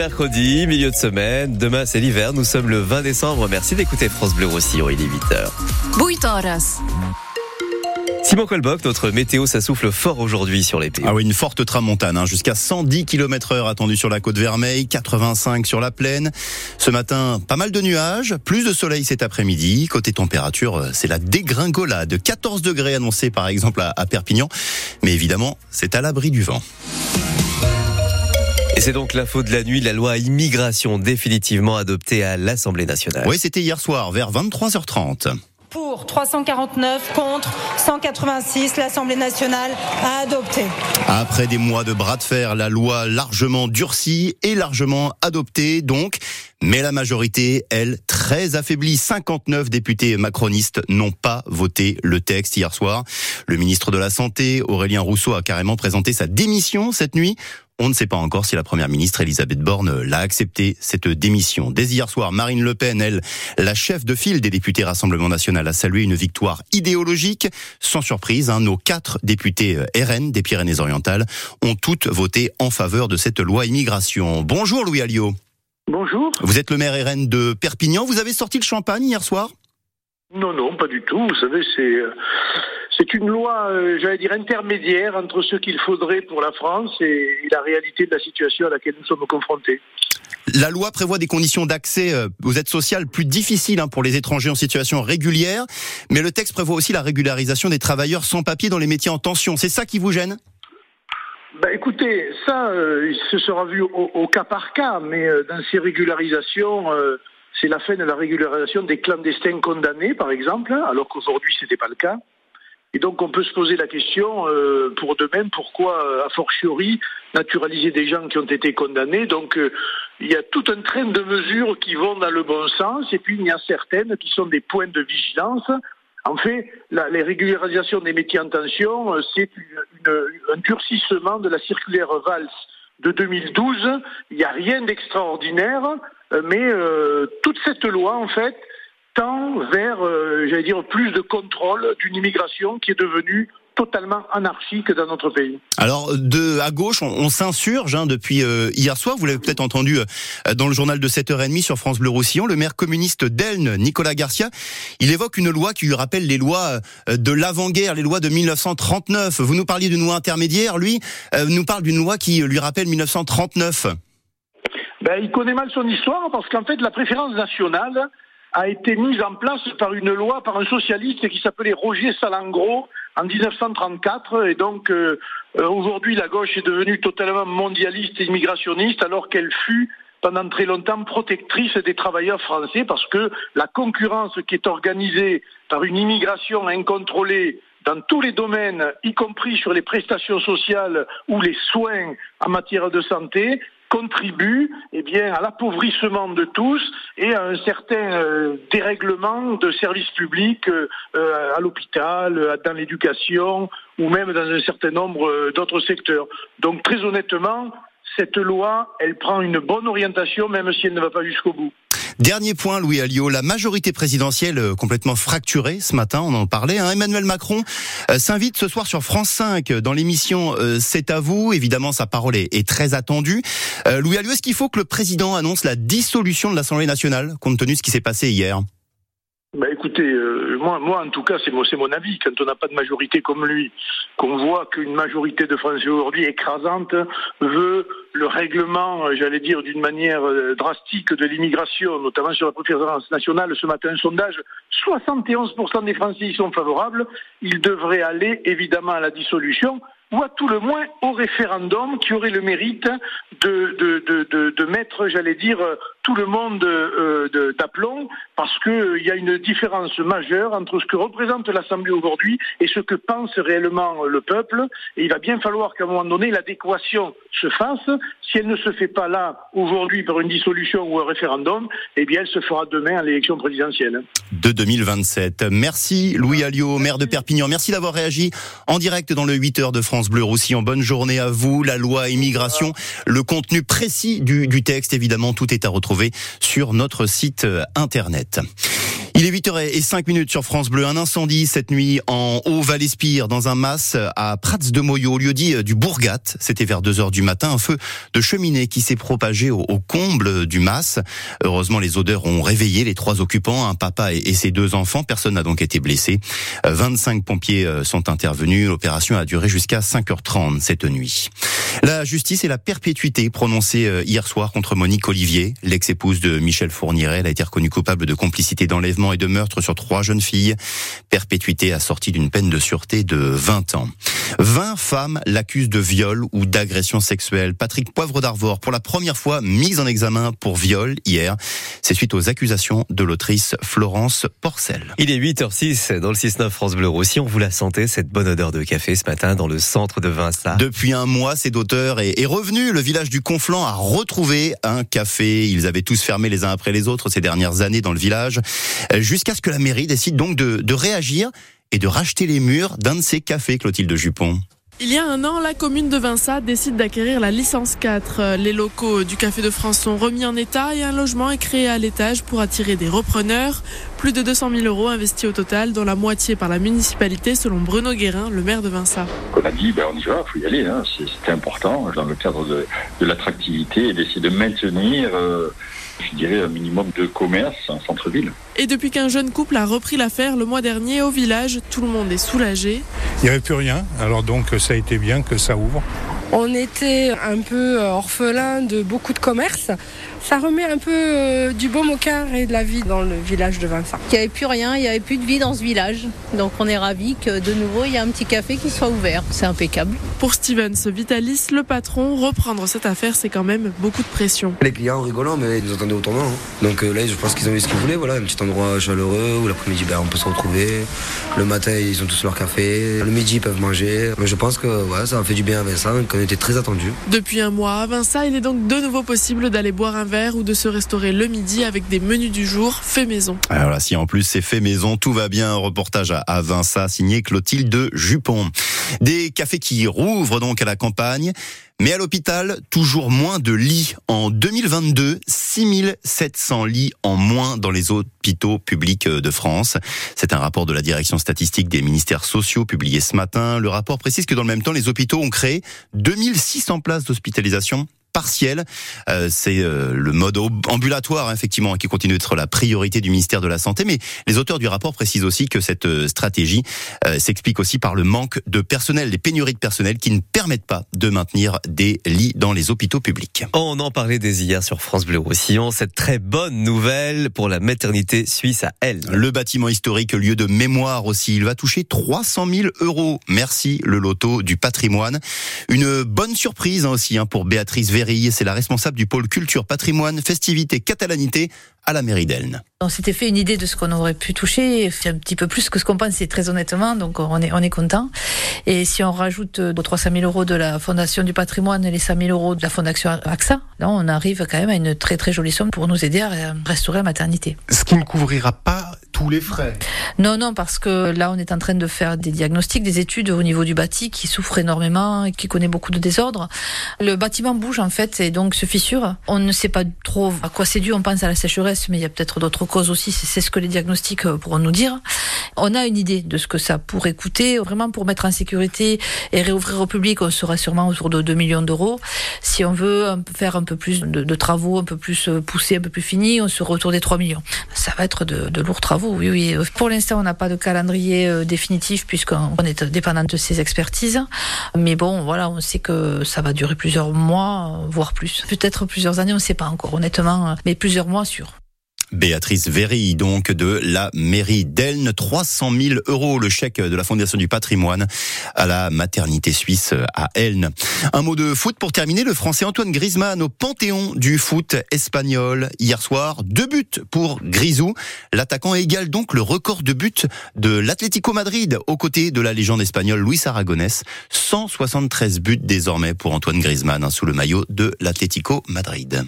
Mercredi, milieu de semaine, demain c'est l'hiver, nous sommes le 20 décembre. Merci d'écouter France Bleu Roussillon, il est 8h. 8 horas. Simon Colboc, notre météo, ça souffle fort aujourd'hui sur l'été. Ah oui, une forte tramontane, hein, jusqu'à 110 km heure attendue sur la côte Vermeille, 85 sur la plaine. Ce matin, pas mal de nuages, plus de soleil cet après-midi. Côté température, c'est la dégringolade. 14 degrés annoncés par exemple à, à Perpignan. Mais évidemment, c'est à l'abri du vent. Et c'est donc l'info de la nuit, la loi immigration définitivement adoptée à l'Assemblée nationale. Oui, c'était hier soir, vers 23h30. Pour 349 contre 186, l'Assemblée nationale a adopté. Après des mois de bras de fer, la loi largement durcie et largement adoptée donc. Mais la majorité, elle, très affaiblie. 59 députés macronistes n'ont pas voté le texte hier soir. Le ministre de la Santé, Aurélien Rousseau, a carrément présenté sa démission cette nuit. On ne sait pas encore si la première ministre Elisabeth Borne l'a accepté, cette démission. Dès hier soir, Marine Le Pen, elle, la chef de file des députés Rassemblement National, a salué une victoire idéologique. Sans surprise, hein, nos quatre députés euh, RN des Pyrénées-Orientales ont toutes voté en faveur de cette loi immigration. Bonjour Louis Alliot. Bonjour. Vous êtes le maire RN de Perpignan. Vous avez sorti le champagne hier soir? Non, non, pas du tout. Vous savez, c'est euh, c'est une loi, euh, j'allais dire, intermédiaire entre ce qu'il faudrait pour la France et, la réalité de la situation à laquelle nous sommes confrontés. La loi prévoit des conditions d'accès euh, aux aides sociales plus difficiles hein, pour les étrangers en situation régulière, mais le texte prévoit aussi la régularisation des travailleurs sans papier dans les métiers en tension. C'est ça qui vous gêne? Bah écoutez, ça, euh, ce sera vu au, cas par cas, mais dans ces régularisations, c'est la fin de la régularisation des clandestins condamnés, par exemple, alors qu'aujourd'hui ce n'était pas le cas. Et donc on peut se poser la question euh, pour de même pourquoi, euh, a fortiori, naturaliser des gens qui ont été condamnés. Donc euh, il y a tout un train de mesures qui vont dans le bon sens, et puis il y a certaines qui sont des points de vigilance. En fait, la, les régularisations des métiers en tension, c'est un durcissement de la circulaire Valls de 2012. Il n'y a rien d'extraordinaire, mais toute cette loi, en fait, vers, euh, j'allais dire, plus de contrôle d'une immigration qui est devenue totalement anarchique dans notre pays. Alors de à gauche, on, s'insurge hein, depuis euh, hier soir. Vous l'avez peut-être entendu euh, dans le journal de 7h30 sur France Bleu Roussillon. Le maire communiste d'Elne, Nicolas Garcia, il évoque une loi qui lui rappelle les lois de l'avant-guerre, les lois de 1939. Vous nous parliez d'une loi intermédiaire, lui nous parle d'une loi qui lui rappelle 1939. Ben, il connaît mal son histoire parce qu'en fait, la préférence nationale, a été mise en place par une loi par un socialiste qui s'appelait Roger Salengro en 1934 et donc euh, euh, aujourd'hui la gauche est devenue totalement mondialiste et immigrationniste alors qu'elle fut pendant très longtemps protectrice des travailleurs français parce que la concurrence qui est organisée par une immigration incontrôlée dans tous les domaines, y compris sur les prestations sociales ou les soins en matière de santé, contribue eh bien, à l'appauvrissement de tous et à un certain euh, dérèglement de services publics euh, euh, à l'hôpital, dans l'éducation ou même dans un certain nombre d'autres secteurs. Donc très honnêtement, cette loi, elle prend une bonne orientation même si elle ne va pas jusqu'au bout. Dernier point, Louis Alliot, la majorité présidentielle euh, complètement fracturée ce matin, on en parlait. Hein. Emmanuel Macron euh, s'invite ce soir sur France 5 dans l'émission euh, C'est à vous. Évidemment, sa parole est, très attendue. Louis Alliot, est-ce qu'il faut que le président annonce la dissolution de l'Assemblée nationale, compte tenu de ce qui s'est passé hier? Bah écoutez, euh, moi, moi en tout cas, c'est mon, mon avis. Quand on n'a pas de majorité comme lui, qu'on voit qu'une majorité de Français aujourd'hui écrasante veut le règlement, euh, j'allais dire d'une manière euh, drastique de l'immigration, notamment sur la préférence nationale. Ce matin, un sondage, 71% des Français y sont favorables. Il devrait aller évidemment à la dissolution ou à tout le moins au référendum qui aurait le mérite de, de, de, de, mettre, j'allais dire, tout le monde euh, d'aplomb, parce qu'il euh, y a une différence majeure entre ce que représente l'Assemblée aujourd'hui et ce que pense réellement le peuple. Et il va bien falloir qu'à un moment donné, l'adéquation se fasse. Si elle ne se fait pas là, aujourd'hui, par une dissolution ou un référendum, eh bien, elle se fera demain à l'élection présidentielle. De 2027. Merci Louis Alliot, maire de Perpignan. Merci d'avoir réagi en direct dans le 8 heures de France. France Bleu Roussillon. Bonne journée à vous. La loi immigration, le contenu précis du, du texte, évidemment, tout est à retrouver sur notre site euh, internet. Il est 8h05 minutes sur France Bleu. Un incendie cette nuit en Haut-Val-Espire dans un mas à Prats de Moyo, lieu dit du Bourgat. C'était vers 2h du matin. Un feu de cheminée qui s'est propagé au, comble du mas. Heureusement, les odeurs ont réveillé les trois occupants, un papa et, ses deux enfants. Personne n'a donc été blessé. 25 pompiers euh, sont intervenus. L'opération a duré jusqu'à 5h30 cette nuit. La justice et la perpétuité prononcée euh, hier soir contre Monique Olivier, l'ex-épouse de Michel Fourniret. A été reconnue coupable de complicité d'enlèvement et de meurtre sur trois jeunes filles. Perpétuité assortie d'une peine de sûreté de 20 ans. 20 femmes l'accusent de viol ou d'agression sexuelle. Patrick Poivre d'Arvor, pour la première fois mise en examen pour viol hier. C'est suite aux accusations de l'autrice Florence Porcel. Il est 8h06 dans le 6-9 France Bleu Roussy. On vous l'a senté, cette bonne odeur de café ce matin dans le centre de Vinça. Depuis un mois, cet auteur est, revenu. Le village du Conflans a retrouvé un café. Ils avaient tous fermé les uns après les autres ces dernières années dans le village. Jusqu'à ce que la mairie décide donc de, de réagir et de racheter les murs d'un de ces cafés, Clotilde Jupon. Il y a un an, la commune de Vinça décide d'acquérir la licence 4. Les locaux du Café de France sont remis en état et un logement est créé à l'étage pour attirer des repreneurs. Plus de 200 000 euros investis au total, dont la moitié par la municipalité, selon Bruno Guérin, le maire de Vinça. On a dit, ben on y va, il faut y aller. Hein. C'était important dans le cadre de, l'attractivité et d'essayer de maintenir. Euh, je dirais, un minimum de commerce en centre-ville. Et depuis qu'un jeune couple a repris l'affaire le mois dernier au village, tout le monde est soulagé. Il n'y avait plus rien, alors donc ça a été bien que ça ouvre. On était un peu orphelin de beaucoup de commerces ça remet un peu euh, du baume au cœur et de la vie dans le village de Vincent. Il n'y avait plus rien, il n'y avait plus de vie dans ce village. Donc on est ravis que de nouveau il y a un petit café qui soit ouvert. C'est impeccable. Pour Stevens Vitalis, le patron, reprendre cette affaire, c'est quand même beaucoup de pression. Les clients rigolant, mais ils nous attendaient au tournant. Hein. Donc euh, là, je pense qu'ils ont eu ce qu'ils voulaient. Voilà, un petit endroit chaleureux où l'après-midi, ben, on peut se retrouver. Le matin, ils ont tous leur café. Le midi, ils peuvent manger. Mais je pense que ouais, ça a fait du bien à Vincent, qu'on était très attendus. Depuis un mois à Vincent, il est donc de nouveau possible d'aller boire un ou de se restaurer le midi avec des menus du jour fait maison. Alors là, si en plus c'est fait maison, tout va bien. reportage à Vinça signé Clotilde Jupon. Des cafés qui rouvrent donc à la campagne. Mais à l'hôpital, toujours moins de lits. En 2022, 6700 lits en moins dans les hôpitaux publics de France. C'est un rapport de la direction statistique des ministères sociaux publié ce matin. Le rapport précise que dans le même temps, les hôpitaux ont créé 2600 places d'hospitalisation partiel. Euh, c'est euh, le mode ambulatoire, effectivement, qui continue d'être la priorité du ministère de la Santé. Mais les auteurs du rapport précisent aussi que cette euh, stratégie s'explique aussi par le manque de personnel, les pénuries de personnel qui ne permettent pas de maintenir des lits dans les hôpitaux publics. On en parlait dès hier sur France Bleu Roussillon. Cette très bonne nouvelle pour la maternité suisse à Elle. Le bâtiment historique, lieu de mémoire aussi, il va toucher 300 000 euros. Merci le loto du patrimoine. Une bonne surprise hein, aussi hein, pour Béatrice Véry c'est la responsable du pôle culture, patrimoine, festivité, catalanité à la mairie d'Elne. On s'était fait une idée de ce qu'on aurait pu toucher, c'est un petit peu plus que ce qu'on pensait très honnêtement, donc on est, on est content. Et si on rajoute aux 300 000 euros de la Fondation du patrimoine et les 100 000 euros de la Fondation AXA, là on arrive quand même à une très très jolie somme pour nous aider à restaurer la maternité. Ce qui ne couvrira pas les frais. Non, non, parce que là, on est en train de faire des diagnostics, des études au niveau du bâti qui souffre énormément et qui connaît beaucoup de désordres. Le bâtiment bouge en fait et donc se fissure. On ne sait pas trop à quoi c'est dû. On pense à la sécheresse, mais il y a peut-être d'autres causes aussi. C'est ce que les diagnostics euh, pourront nous dire. On a une idée de ce que ça pourrait coûter. Vraiment, pour mettre en sécurité et réouvrir au public, on sera sûrement autour de 2 millions d'euros. Si on veut faire un peu plus de, travaux, un peu plus euh, poussés, un peu plus finis, on sera autour des 3 millions. Ça va être de lourds travaux oui, oui. Pour l'instant, on n'a pas de calendrier euh, définitif puisqu'on est dépendant de ces expertises. Mais bon, voilà, on sait que ça va durer plusieurs mois, voire plus. Peut-être plusieurs années, on ne sait pas encore, honnêtement, mais plusieurs mois sûrs. Béatrice Véry, donc de la mairie d'Elne, 300 000 euros le chèque de la Fondation du patrimoine à la maternité suisse à Elne. Un mot de foot pour terminer, le français Antoine Griezmann au panthéon du foot espagnol hier soir. Deux buts pour Grisou. L'attaquant égale donc le record de buts de l'Atlético Madrid aux côtés de la légende espagnole Luis Aragonés. 173 buts désormais pour Antoine Griezmann hein, sous le maillot de l'Atlético Madrid.